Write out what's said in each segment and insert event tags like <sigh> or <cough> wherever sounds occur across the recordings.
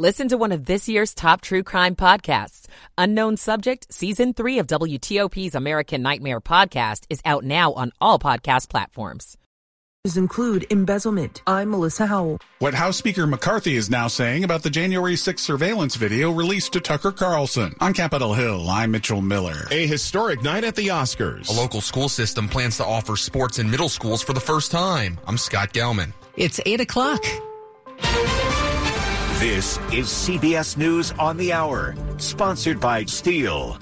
Listen to one of this year's top true crime podcasts. Unknown Subject, Season 3 of WTOP's American Nightmare podcast is out now on all podcast platforms. Include embezzlement. I'm Melissa Howell. What House Speaker McCarthy is now saying about the January 6th surveillance video released to Tucker Carlson. On Capitol Hill, I'm Mitchell Miller. A historic night at the Oscars. A local school system plans to offer sports in middle schools for the first time. I'm Scott Gelman. It's 8 o'clock. This is CBS News on the Hour, sponsored by Steel.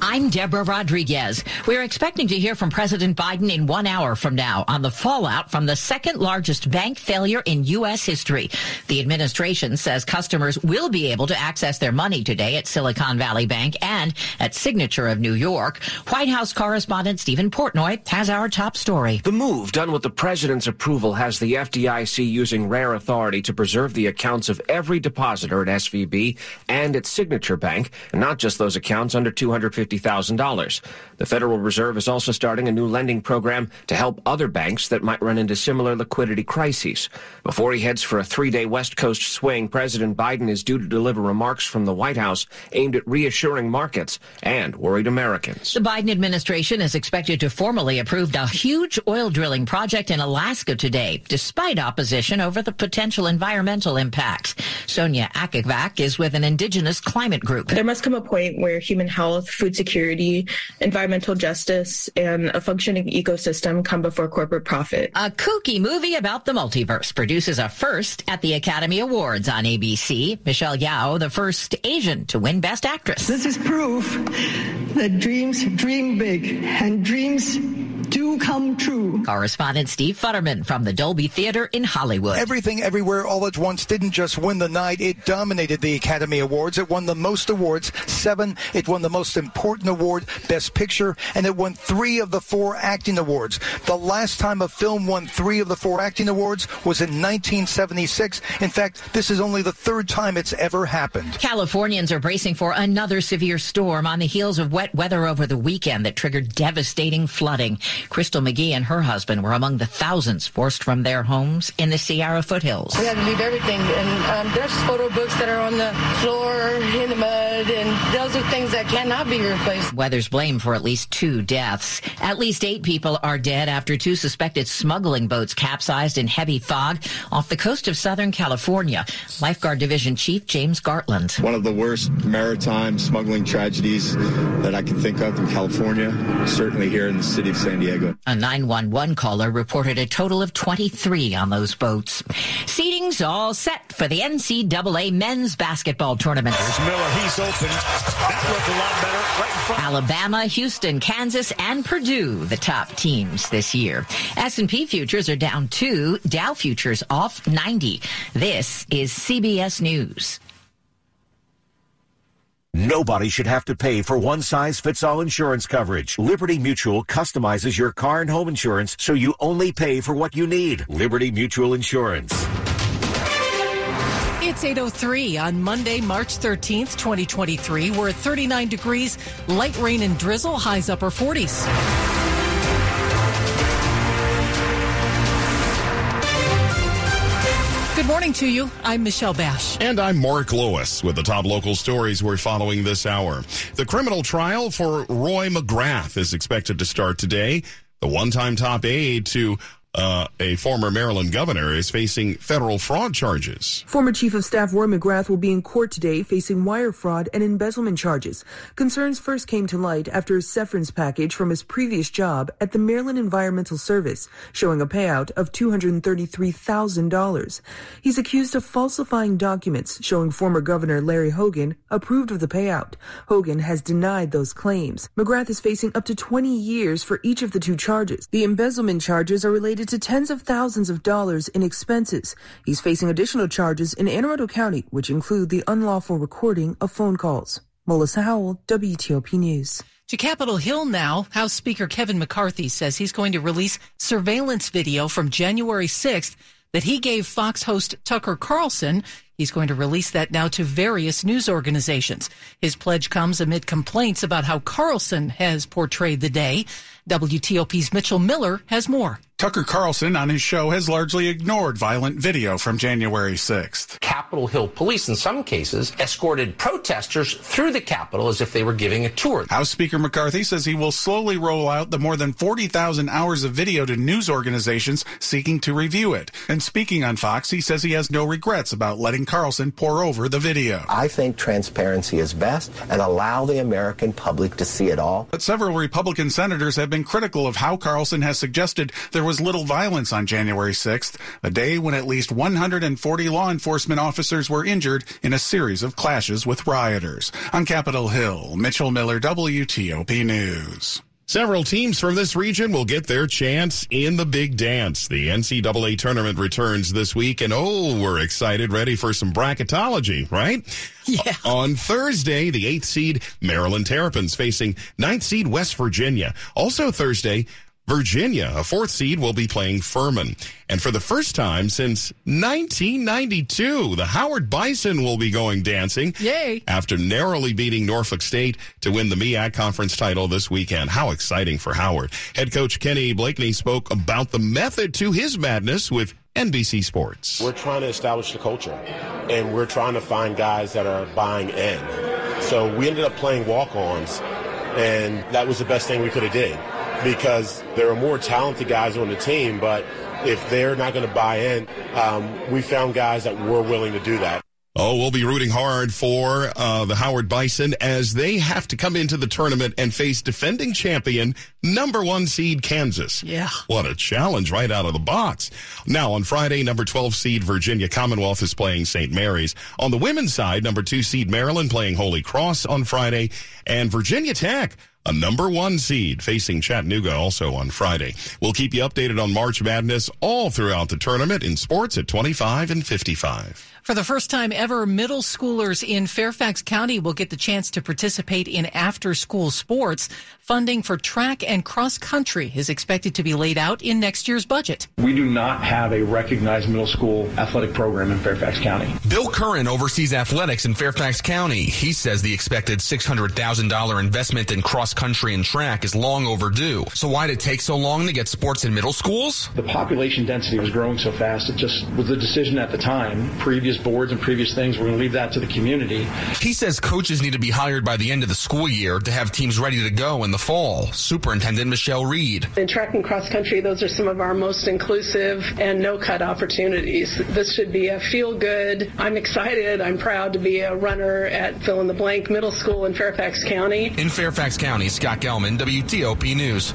I'm Deborah Rodriguez. We're expecting to hear from President Biden in one hour from now on the fallout from the second largest bank failure in U.S. history. The administration says customers will be able to access their money today at Silicon Valley Bank and at Signature of New York. White House correspondent Stephen Portnoy has our top story. The move, done with the president's approval, has the FDIC using rare authority to preserve the accounts of every depositor at SVB and at Signature Bank, and not just those accounts under 250 $50,000. The Federal Reserve is also starting a new lending program to help other banks that might run into similar liquidity crises. Before he heads for a three-day West Coast swing, President Biden is due to deliver remarks from the White House aimed at reassuring markets and worried Americans. The Biden administration is expected to formally approve a huge oil drilling project in Alaska today, despite opposition over the potential environmental impacts. Sonia Akivak is with an indigenous climate group. There must come a point where human health, food security, environmental justice, and a functioning ecosystem come before corporate profit. A kooky movie about the multiverse produces a first at the Academy Awards on ABC. Michelle Yeoh, the first Asian to win Best Actress. This is proof that dreams dream big and dreams do come true. Correspondent Steve Futterman from the Dolby Theater in Hollywood. Everything Everywhere All at Once didn't just win the night, it dominated the Academy Awards. It won the most awards, seven. It won the most important award, Best Picture, and it won three of the four acting awards. The last time a film won three of the four acting awards was in 1976. In fact, this is only the third time it's ever happened. Californians are bracing for another severe storm on the heels of wet weather over the weekend that triggered devastating flooding. Crystal McGee and her husband were among the thousands forced from their homes in the Sierra foothills. We had to leave everything, and um, there's photo books that are on the floor in the mud, and those are things that cannot be replaced. Weather's blamed for at least two deaths. At least eight people are dead after two suspected smuggling boats capsized in heavy fog off the coast of Southern California. Lifeguard Division Chief James Gartland. One of the worst maritime smuggling tragedies that I can think of in California, certainly here in the city of San Diego. A 911 caller reported a total of 23 on those boats. Seating's all set for the NCAA men's basketball tournament. There's Miller. He's open. That looked a lot better right in front. Alabama, Houston, Kansas, and Purdue, the top teams this year. S&P futures are down two. Dow futures off 90. This is CBS News. Nobody should have to pay for one size fits all insurance coverage. Liberty Mutual customizes your car and home insurance so you only pay for what you need. Liberty Mutual Insurance. It's 803 on Monday, March 13th, 2023. We're at 39 degrees, light rain and drizzle, highs upper 40s. Morning to you. I'm Michelle Basch. And I'm Mark Lewis with the top local stories we're following this hour. The criminal trial for Roy McGrath is expected to start today. The one time top aide to uh, a former Maryland governor is facing federal fraud charges. Former Chief of Staff Roy McGrath will be in court today facing wire fraud and embezzlement charges. Concerns first came to light after a severance package from his previous job at the Maryland Environmental Service showing a payout of $233,000. He's accused of falsifying documents showing former Governor Larry Hogan approved of the payout. Hogan has denied those claims. McGrath is facing up to 20 years for each of the two charges. The embezzlement charges are related to tens of thousands of dollars in expenses. He's facing additional charges in Anne Arundel County, which include the unlawful recording of phone calls. Melissa Howell, WTOP News. To Capitol Hill now, House Speaker Kevin McCarthy says he's going to release surveillance video from January 6th that he gave Fox host Tucker Carlson. He's going to release that now to various news organizations. His pledge comes amid complaints about how Carlson has portrayed the day. WTOP's Mitchell Miller has more. Tucker Carlson on his show has largely ignored violent video from January 6th. Capitol Hill police, in some cases, escorted protesters through the Capitol as if they were giving a tour. House Speaker McCarthy says he will slowly roll out the more than 40,000 hours of video to news organizations seeking to review it. And speaking on Fox, he says he has no regrets about letting Carlson pore over the video. I think transparency is best and allow the American public to see it all. But several Republican senators have been critical of how Carlson has suggested there was little violence on January 6th, a day when at least 140 law enforcement officers were injured in a series of clashes with rioters. On Capitol Hill, Mitchell Miller, WTOP News. Several teams from this region will get their chance in the big dance. The NCAA tournament returns this week, and oh, we're excited, ready for some bracketology, right? Yeah. <laughs> On Thursday, the eighth seed Maryland Terrapins facing ninth seed West Virginia. Also Thursday, Virginia, a fourth seed, will be playing Furman. And for the first time since 1992, the Howard Bison will be going dancing. Yay. After narrowly beating Norfolk State to win the MEAC conference title this weekend. How exciting for Howard. Head coach Kenny Blakeney spoke about the method to his madness with NBC Sports. We're trying to establish the culture, and we're trying to find guys that are buying in. So we ended up playing walk-ons, and that was the best thing we could have did because there are more talented guys on the team, but if they're not going to buy in, um, we found guys that were willing to do that. Oh, we'll be rooting hard for uh, the Howard Bison as they have to come into the tournament and face defending champion, number one seed Kansas. Yeah. What a challenge right out of the box. Now, on Friday, number 12 seed Virginia Commonwealth is playing St. Mary's. On the women's side, number two seed Maryland playing Holy Cross on Friday, and Virginia Tech a number one seed facing Chattanooga also on Friday. We'll keep you updated on March Madness all throughout the tournament in sports at 25 and 55. For the first time ever, middle schoolers in Fairfax County will get the chance to participate in after school sports. Funding for track and cross country is expected to be laid out in next year's budget. We do not have a recognized middle school athletic program in Fairfax County. Bill Curran oversees athletics in Fairfax County. He says the expected $600,000 investment in cross country and track is long overdue. So why did it take so long to get sports in middle schools? The population density was growing so fast, it just was the decision at the time. Previous boards and previous things, we're going to leave that to the community. He says coaches need to be hired by the end of the school year to have teams ready to go in the fall. Superintendent Michelle Reid. In track and cross country, those are some of our most inclusive and no cut opportunities. This should be a feel good. I'm excited. I'm proud to be a runner at fill in the blank middle school in Fairfax County. In Fairfax County, Scott Gelman, WTOP News.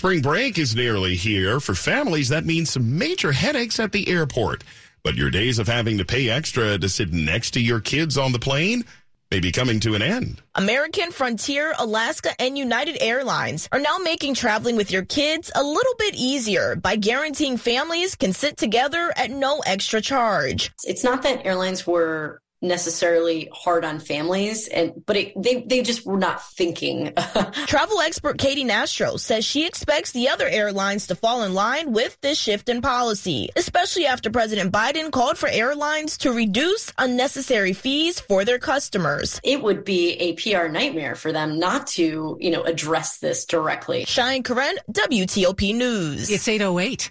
Spring break is nearly here. For families, that means some major headaches at the airport. But your days of having to pay extra to sit next to your kids on the plane may be coming to an end. American, Frontier, Alaska, and United Airlines are now making traveling with your kids a little bit easier by guaranteeing families can sit together at no extra charge. It's not that airlines were necessarily hard on families and but it, they they just were not thinking. <laughs> Travel expert Katy Nastro says she expects the other airlines to fall in line with this shift in policy especially after president biden called for airlines to reduce unnecessary fees for their customers. It would be a pr nightmare for them not to you know address this directly. Cheyenne Corin, wtop news. It's 808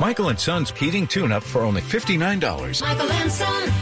michael and son's heating tune up for only $59 michael and son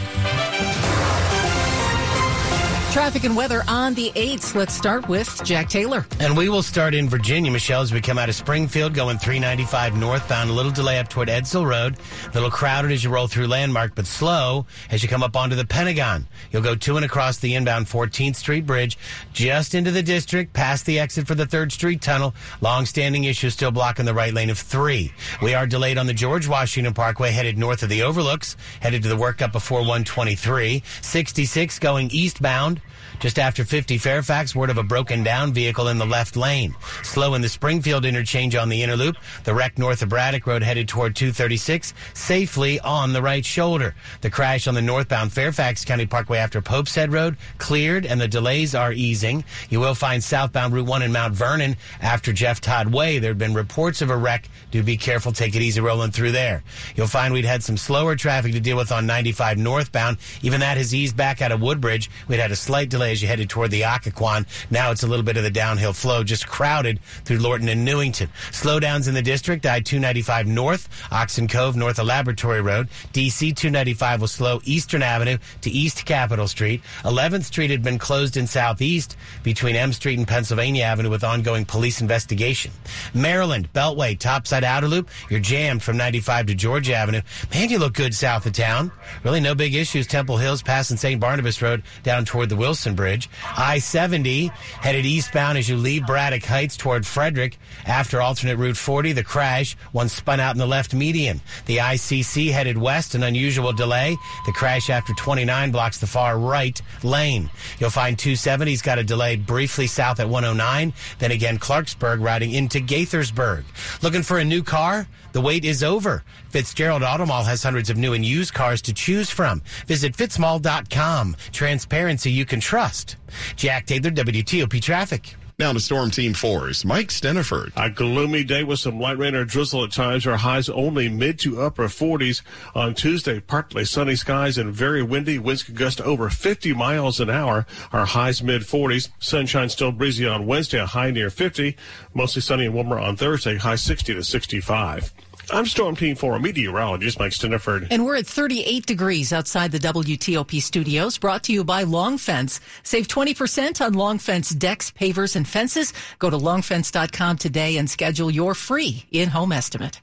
Traffic and weather on the 8th. Let's start with Jack Taylor. And we will start in Virginia, Michelle, as we come out of Springfield, going 395 northbound. A little delay up toward Edsall Road. A little crowded as you roll through Landmark, but slow as you come up onto the Pentagon. You'll go to and across the inbound 14th Street Bridge, just into the district, past the exit for the 3rd Street Tunnel. Long-standing issue still blocking the right lane of 3. We are delayed on the George Washington Parkway, headed north of the overlooks, headed to the workup before 123. 66 going eastbound Just after 50 Fairfax, word of a broken down vehicle in the left lane. Slow in the Springfield interchange on the inner loop. The wreck north of Braddock Road headed toward 236, safely on the right shoulder. The crash on the northbound Fairfax County Parkway after Pope's Head Road cleared and the delays are easing. You will find southbound Route 1 in Mount Vernon after Jeff Todd Way. There have been reports of a wreck. Do be careful. Take it easy rolling through there. You'll find we'd had some slower traffic to deal with on 95 northbound. Even that has eased back out of Woodbridge. We'd had a slight delay as you headed toward the Occoquan. Now it's a little bit of the downhill flow, just crowded through Lorton and Newington. Slowdowns in the district, I-295 north, Oxon Cove north of Laboratory Road. DC 295 will slow Eastern Avenue to East Capitol Street. 11th Street had been closed in Southeast between M Street and Pennsylvania Avenue with ongoing police investigation. Maryland, Beltway, topside outer loop, you're jammed from 95 to Georgia Avenue. Man, you look good south of town. Really no big issues. Temple Hills passing St. Barnabas Road down toward the Wilson Bridge. I-70 headed eastbound as you leave Braddock Heights toward Frederick. After alternate Route 40, the crash, one spun out in the left median. The ICC headed west, an unusual delay. The crash after 29 blocks the far right lane. You'll find 270's got a delay briefly south at 109, then again Clarksburg riding into Gaithersburg. Looking for a new car? The wait is over. Fitzgerald Automall has hundreds of new and used cars to choose from. Visit fitzmall.com. Transparency you can trust. Jack Taylor, WTOP Traffic. Now to Storm Team 4's Mike Stinneford. A gloomy day with some light rain or drizzle at times. Our highs only mid to upper 40s. On Tuesday, partly sunny skies and very windy. Winds could gust over 50 miles an hour. Our highs mid 40s. Sunshine still breezy on Wednesday, a high near 50. Mostly sunny and warmer on Thursday, high 60 to 65. I'm Storm Team 4 meteorologist Mike Stinneford. And we're at 38 degrees outside the WTOP studios, brought to you by Long Fence. Save 20% on Long Fence decks, pavers, and fences. Go to longfence.com today and schedule your free in-home estimate.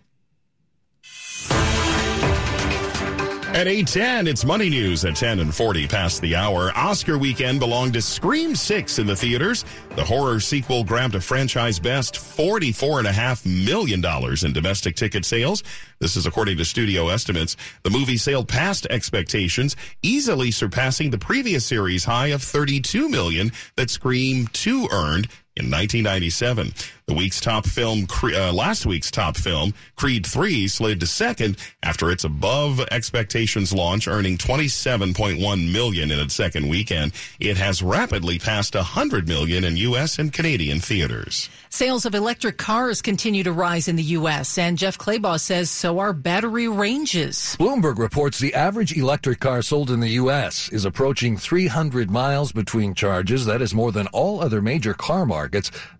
At 8.10, it's Money News at 10 and 40 past the hour. Oscar weekend belonged to Scream 6 in the theaters. The horror sequel grabbed a franchise best $44.5 million in domestic ticket sales. This is according to studio estimates. The movie sailed past expectations, easily surpassing the previous series high of 32 million that Scream 2 earned in 1997. The week's top film, uh, last week's top film, Creed 3, slid to second after its above expectations launch, earning 27.1 million in its second weekend. It has rapidly passed 100 million in U.S. and Canadian theaters. Sales of electric cars continue to rise in the U.S., and Jeff Clabaugh says so are battery ranges. Bloomberg reports the average electric car sold in the U.S. is approaching 300 miles between charges. That is more than all other major car markets.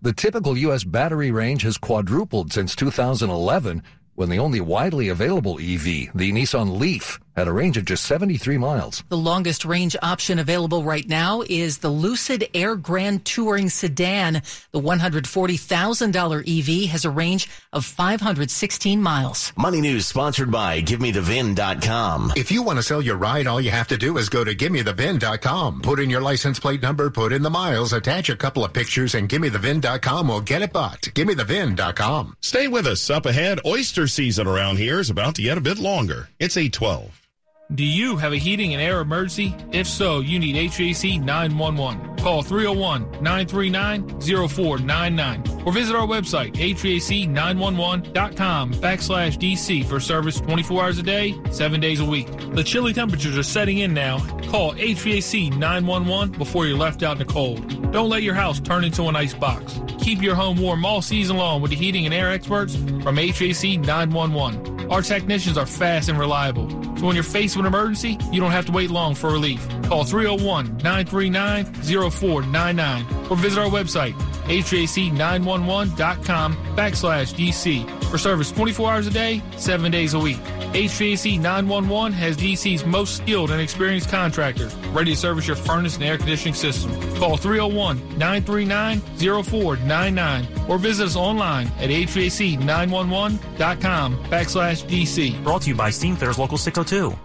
The typical U.S. battery range has quadrupled since 2011 when the only widely available EV, the Nissan Leaf, had a range of just 73 miles. The longest range option available right now is the Lucid Air Grand Touring Sedan. The $140,000 EV has a range of 516 miles. Money News sponsored by GiveMeTheVIN.com. If you want to sell your ride, all you have to do is go to GiveMeTheVIN.com. Put in your license plate number, put in the miles, attach a couple of pictures, and GiveMeTheVIN.com will get it bought. GiveMeTheVIN.com. Stay with us. Up ahead, oyster season around here is about to get a bit longer. It's 812. Do you have a heating and air emergency? If so, you need HVAC 911. Call 301-939-0499 or visit our website, hvac911.com backslash DC for service 24 hours a day, 7 days a week. The chilly temperatures are setting in now. Call HVAC 911 before you're left out in the cold. Don't let your house turn into an ice box. Keep your home warm all season long with the heating and air experts from HVAC 911. Our technicians are fast and reliable. So when you're faced with an emergency, you don't have to wait long for relief. Call 301-939-0499 or visit our website, hvac911.com backslash DC for service 24 hours a day, 7 days a week. HVAC 911 has DC's most skilled and experienced contractors ready to service your furnace and air conditioning system. Call 301-939-0499 or visit us online at hvac911.com backslash DC. Brought to you by Steamfitters Local 602.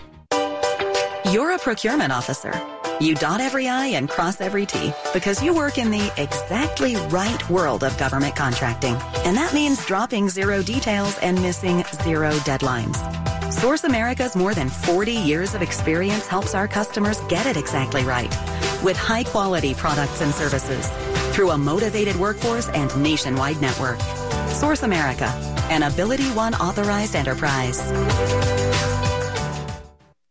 You're a procurement officer. You dot every I and cross every T because you work in the exactly right world of government contracting. And that means dropping zero details and missing zero deadlines. Source America's more than 40 years of experience helps our customers get it exactly right with high quality products and services through a motivated workforce and nationwide network. Source America, an Ability One authorized enterprise.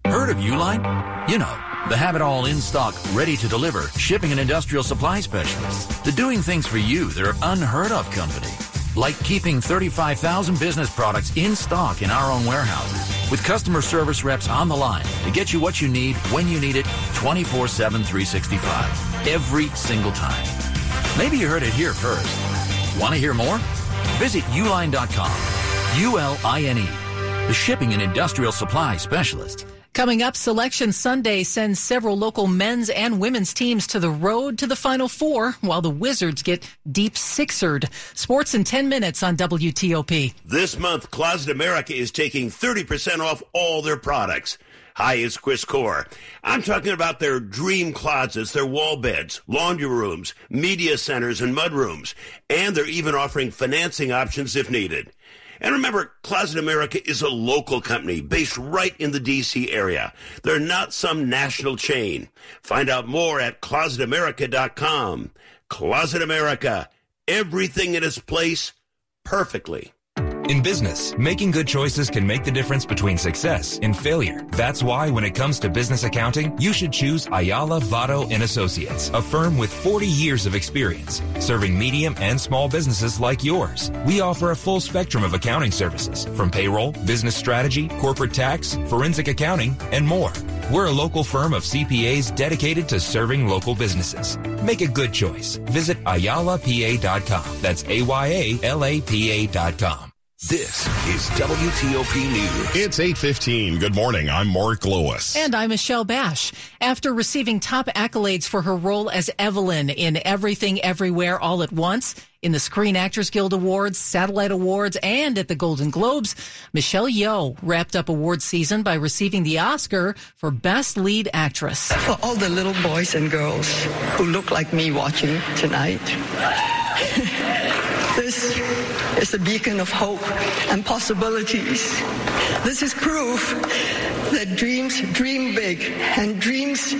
Heard of Uline? You know, the have it all in stock, ready to deliver, shipping and industrial supply specialist. The doing things for you that are unheard of company. Like keeping 35,000 business products in stock in our own warehouses with customer service reps on the line to get you what you need when you need it 24 7 365 every single time. Maybe you heard it here first. Want to hear more? Visit uline.com. U L I N E, the shipping and industrial supply specialist. Coming up, Selection Sunday sends several local men's and women's teams to the road to the Final Four while the Wizards get deep sixered. Sports in 10 minutes on WTOP. This month, Closet America is taking 30% off all their products. Hi, it's Chris Core. I'm talking about their dream closets, their wall beds, laundry rooms, media centers, and mud rooms. And they're even offering financing options if needed. And remember, Closet America is a local company based right in the DC area. They're not some national chain. Find out more at closetamerica.com. Closet America, everything in its place perfectly. In business, making good choices can make the difference between success and failure. That's why when it comes to business accounting, you should choose Ayala Vado and Associates, a firm with 40 years of experience, serving medium and small businesses like yours. We offer a full spectrum of accounting services, from payroll, business strategy, corporate tax, forensic accounting, and more. We're a local firm of CPAs dedicated to serving local businesses. Make a good choice. Visit ayalapa.com. That's A-Y-A-L-A-P-A.com. This is WTOP News. It's 8:15. Good morning. I'm Mark Lewis. And I'm Michelle Basch. After receiving top accolades for her role as Evelyn in Everything Everywhere All at Once, in the Screen Actors Guild Awards, Satellite Awards, and at the Golden Globes, Michelle Yeoh wrapped up award season by receiving the Oscar for Best Lead Actress. For all the little boys and girls who look like me watching tonight, this is a beacon of hope and possibilities. This is proof that dreams dream big and dreams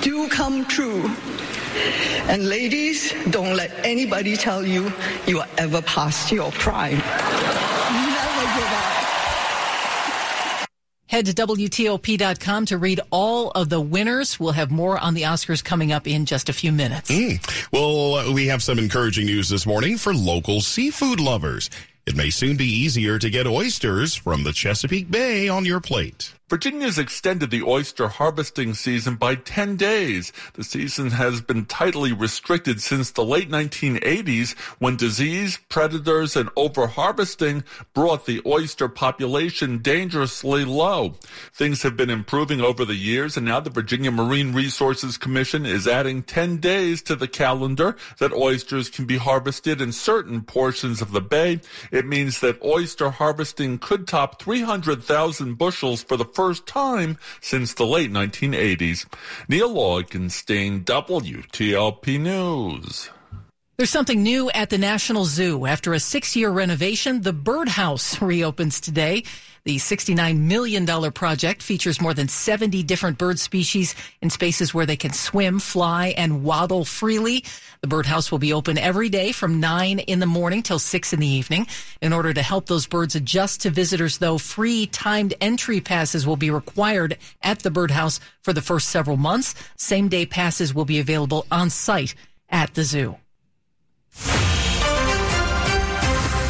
do come true. And ladies, don't let anybody tell you you are ever past your prime. Never give up. Head to WTOP.com to read all of the winners. We'll have more on the Oscars coming up in just a few minutes. Mm. Well, uh, we have some encouraging news this morning for local seafood lovers. It may soon be easier to get oysters from the Chesapeake Bay on your plate. Virginia's extended the oyster harvesting season by 10 days. The season has been tightly restricted since the late 1980s when disease, predators, and overharvesting brought the oyster population dangerously low. Things have been improving over the years and now the Virginia Marine Resources Commission is adding 10 days to the calendar that oysters can be harvested in certain portions of the bay. It means that oyster harvesting could top 300,000 bushels for the first time since the late 1980s. Neil Augenstein, WTOP News. There's something new at the National Zoo. After a six year renovation, the birdhouse <laughs> reopens today. The $69 million project features more than 70 different bird species in spaces where they can swim, fly, and waddle freely. The birdhouse will be open every day from 9 in the morning till 6 in the evening. In order to help those birds adjust to visitors, though, free timed entry passes will be required at the birdhouse for the first several months. Same day passes will be available on site at the zoo.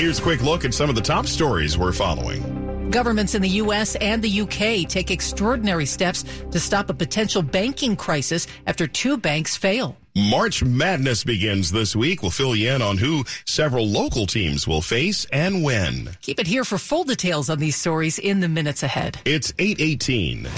Here's a quick look at some of the top stories we're following. Governments in the U.S. and the U.K. take extraordinary steps to stop a potential banking crisis after two banks fail. March Madness begins this week. We'll fill you in on who several local teams will face and when. Keep it here for full details on these stories in the minutes ahead. It's 818.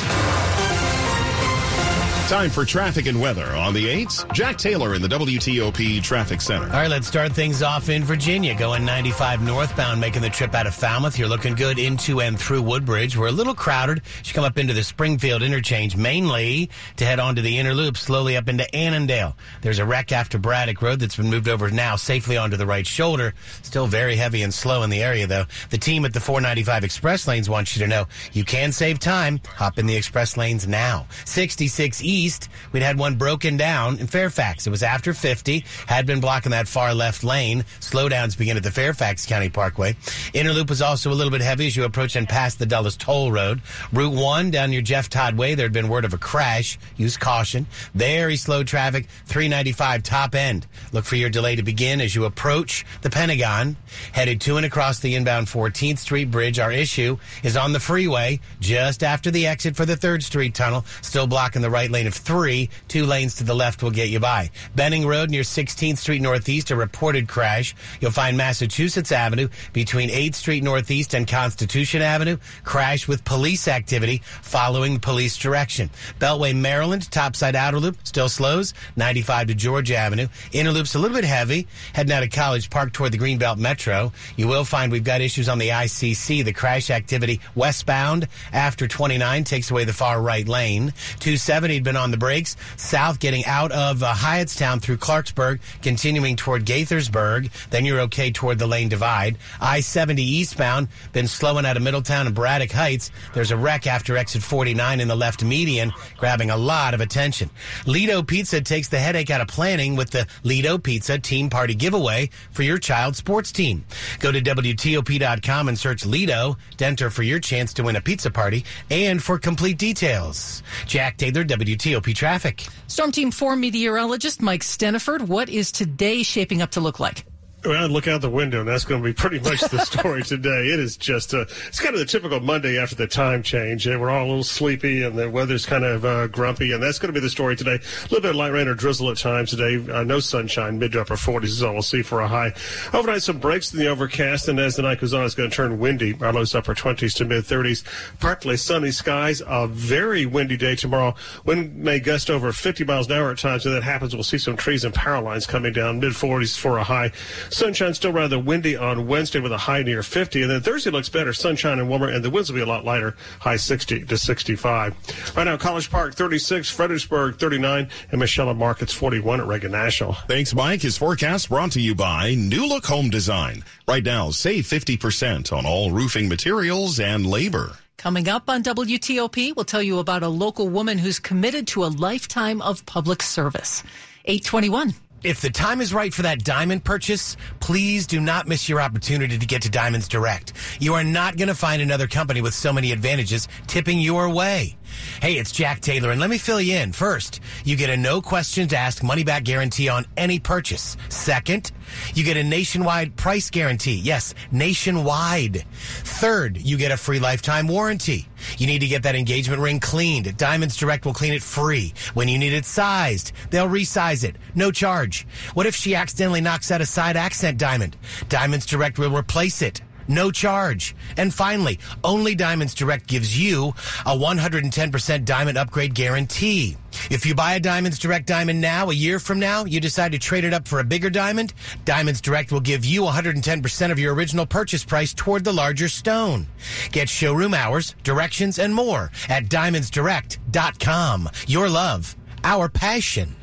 Time for traffic and weather on the 8s. Jack Taylor in the WTOP Traffic Center. All right, let's start things off in Virginia. Going 95 northbound, making the trip out of Falmouth. You're looking good into and through Woodbridge. We're a little crowded. You come up into the Springfield interchange, mainly to head on to the inner loop, slowly up into Annandale. There's a wreck after Braddock Road that's been moved over now safely onto the right shoulder. Still very heavy and slow in the area, though. The team at the 495 express lanes wants you to know you can save time. Hop in the express lanes now. 66 East east, we'd had one broken down in Fairfax. It was after 50, had been blocking that far left lane. Slowdowns begin at the Fairfax County Parkway. Inner loop was also a little bit heavy as you approach and pass the Dulles Toll Road. Route 1 down near Jeff Todd Way, there had been word of a crash. Use caution. Very slow traffic, 395 top end. Look for your delay to begin as you approach the Pentagon. Headed to and across the inbound 14th Street Bridge, our issue is on the freeway just after the exit for the 3rd Street Tunnel, still blocking the right lane of three. Two lanes to the left will get you by. Benning Road near 16th Street Northeast, a reported crash. You'll find Massachusetts Avenue between 8th Street Northeast and Constitution Avenue. Crash with police activity following police direction. Beltway, Maryland, topside outer loop, still slows. 95 to George Avenue. Inner loop's a little bit heavy. Heading out of College Park toward the Greenbelt Metro. You will find we've got issues on the ICC. The crash activity westbound after 29 takes away the far right lane. 270 had been on the brakes. South getting out of uh, Hyattstown through Clarksburg, continuing toward Gaithersburg. Then you're okay toward the lane divide. I-70 eastbound, been slowing out of Middletown and Braddock Heights. There's a wreck after exit 49 in the left median, grabbing a lot of attention. Lido Pizza takes the headache out of planning with the Lido Pizza Team Party giveaway for your child's sports team. Go to WTOP.com and search Lido to enter for your chance to win a pizza party and for complete details. Jack Taylor, WTOP TOP traffic. Storm Team 4 meteorologist Mike Stinneford, what is today shaping up to look like? Well, look out the window, and that's going to be pretty much the story today. It is just, uh, it's kind of the typical Monday after the time change. And we're all a little sleepy, and the weather's kind of uh, grumpy, and that's going to be the story today. A little bit of light rain or drizzle at times today. Uh, no sunshine, mid to upper 40s is all we'll see for a high. Overnight, some breaks in the overcast, and as the night goes on, it's going to turn windy. Our lows upper 20s to mid 30s. Partly sunny skies. A very windy day tomorrow. Wind may gust over 50 miles an hour at times, and that happens. We'll see some trees and power lines coming down, mid 40s for a high. Sunshine still rather windy on Wednesday with a high near 50. And then Thursday looks better, sunshine and warmer, and the winds will be a lot lighter, high 60 to 65. Right now, College Park 36, Fredericksburg 39, and Michelle Markets 41 at Reagan National. Thanks, Mike. His forecast brought to you by New Look Home Design. Right now, save 50% on all roofing materials and labor. Coming up on WTOP, we'll tell you about a local woman who's committed to a lifetime of public service. 821. If the time is right for that diamond purchase, please do not miss your opportunity to get to Diamonds Direct. You are not going to find another company with so many advantages tipping your way. Hey, it's Jack Taylor, and let me fill you in. First, you get a no questions asked money back guarantee on any purchase. Second, you get a nationwide price guarantee. Yes, nationwide. Third, you get a free lifetime warranty. You need to get that engagement ring cleaned. Diamonds Direct will clean it free. When you need it sized, they'll resize it. No charge. What if she accidentally knocks out a side accent diamond? Diamonds Direct will replace it no charge. And finally, only Diamonds Direct gives you a 110% diamond upgrade guarantee. If you buy a Diamonds Direct diamond now, a year from now, you decide to trade it up for a bigger diamond, Diamonds Direct will give you 110% of your original purchase price toward the larger stone. Get showroom hours, directions, and more at diamondsdirect.com. Your love, our passion.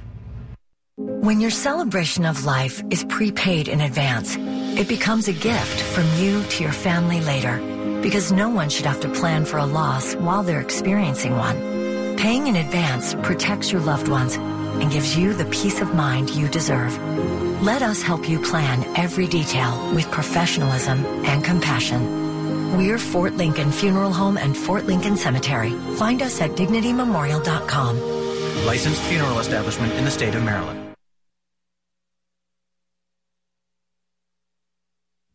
When your celebration of life is prepaid in advance, it becomes a gift from you to your family later because no one should have to plan for a loss while they're experiencing one. Paying in advance protects your loved ones and gives you the peace of mind you deserve. Let us help you plan every detail with professionalism and compassion. We're Fort Lincoln Funeral Home and Fort Lincoln Cemetery. Find us at dignitymemorial.com. Licensed funeral establishment in the state of Maryland.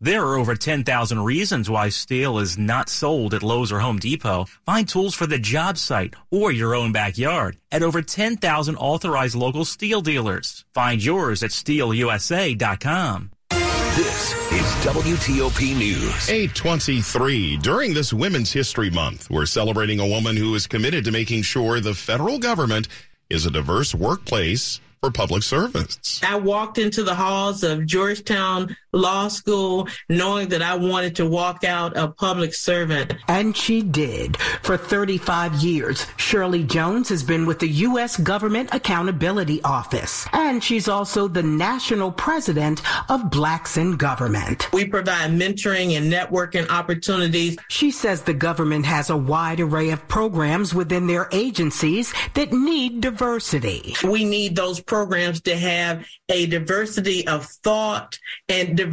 There are over 10,000 reasons why steel is not sold at Lowe's or Home Depot. Find tools for the job site or your own backyard at over 10,000 authorized local steel dealers. Find yours at steelusa.com. This is WTOP News. 823. During this Women's History Month, we're celebrating a woman who is committed to making sure the federal government is a diverse workplace for public service. I walked into the halls of Georgetown law school knowing that I wanted to walk out a public servant. And she did. For 35 years, Shirley Jones has been with the U.S. Government Accountability Office. And she's also the national president of Blacks in Government. We provide mentoring and networking opportunities. She says the government has a wide array of programs within their agencies that need diversity. We need those programs to have a diversity of thought and diversity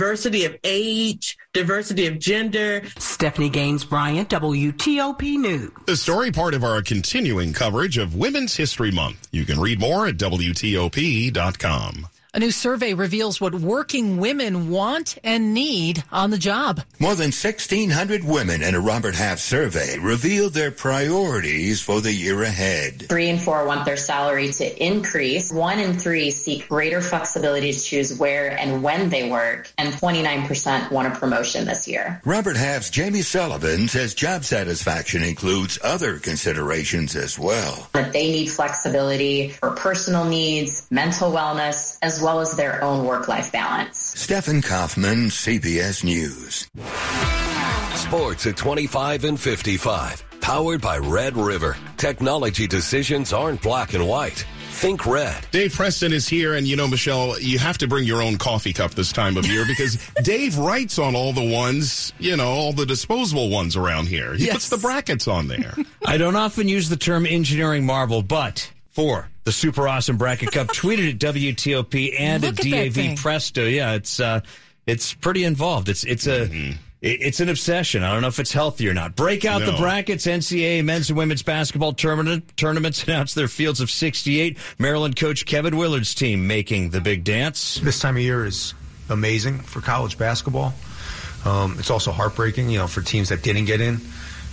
of age, diversity of gender. Stephanie Gaines Bryant, WTOP News. The story part of our continuing coverage of Women's History Month. You can read more at WTOP.com. A new survey reveals what working women want and need on the job. More than 1,600 women in a Robert Half survey revealed their priorities for the year ahead. Three in four want their salary to increase. One in three seek greater flexibility to choose where and when they work. And 29% want a promotion this year. Robert Half's Jamie Sullivan says job satisfaction includes other considerations as well. That they need flexibility for personal needs, mental wellness, as well as their own work life balance. Stephen Kaufman, CBS News. Sports at 25 and 55. Powered by Red River. Technology decisions aren't black and white. Think red. Dave Preston is here, and you know, Michelle, you have to bring your own coffee cup this time of year because <laughs> Dave writes on all the ones, you know, all the disposable ones around here. He yes. puts the brackets on there. <laughs> I don't often use the term engineering marvel, but for the super awesome bracket cup <laughs> tweeted at WTOP and Look at, at DAV Presto. Yeah, it's uh, it's pretty involved. It's it's a mm-hmm. it's an obsession. I don't know if it's healthy or not. Break out no. the brackets. NCAA men's and women's basketball tournament tournaments <laughs> announced their fields of 68. Maryland coach Kevin Willard's team making the big dance. This time of year is amazing for college basketball. Um, it's also heartbreaking, you know, for teams that didn't get in.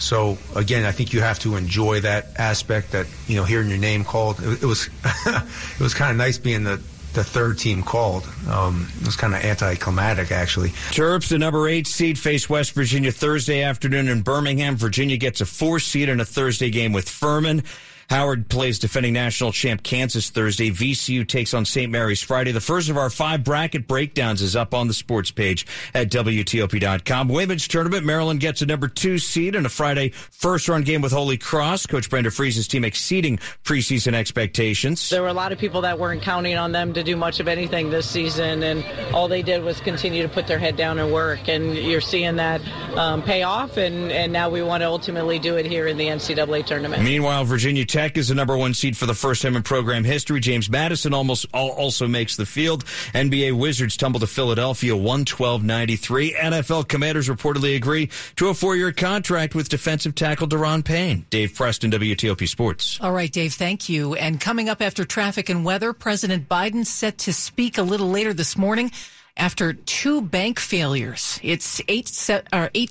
So again, I think you have to enjoy that aspect. That you know, hearing your name called, it, it was <laughs> it was kind of nice being the the third team called. Um, it was kind of anticlimactic, actually. Terps, the number eight seed, face West Virginia Thursday afternoon in Birmingham. Virginia gets a four seed in a Thursday game with Furman. Howard plays defending national champ Kansas Thursday. VCU takes on St. Mary's Friday. The first of our five bracket breakdowns is up on the sports page at WTOP.com. Women's tournament, Maryland gets a number two seed in a Friday first run game with Holy Cross. Coach Brenda Frese's team exceeding preseason expectations. There were a lot of people that weren't counting on them to do much of anything this season, and all they did was continue to put their head down and work. And you're seeing that um, pay off, and, and now we want to ultimately do it here in the NCAA tournament. Meanwhile, Virginia Tech Tech is the number one seed for the first time in program history. James Madison almost also makes the field. NBA Wizards tumble to Philadelphia 112-93. NFL Commanders reportedly agree to a four-year contract with defensive tackle Daron Payne. Dave Preston, WTOP Sports. All right, Dave, thank you. And coming up after traffic and weather, President Biden set to speak a little later this morning after two bank failures. It's 8, uh, 8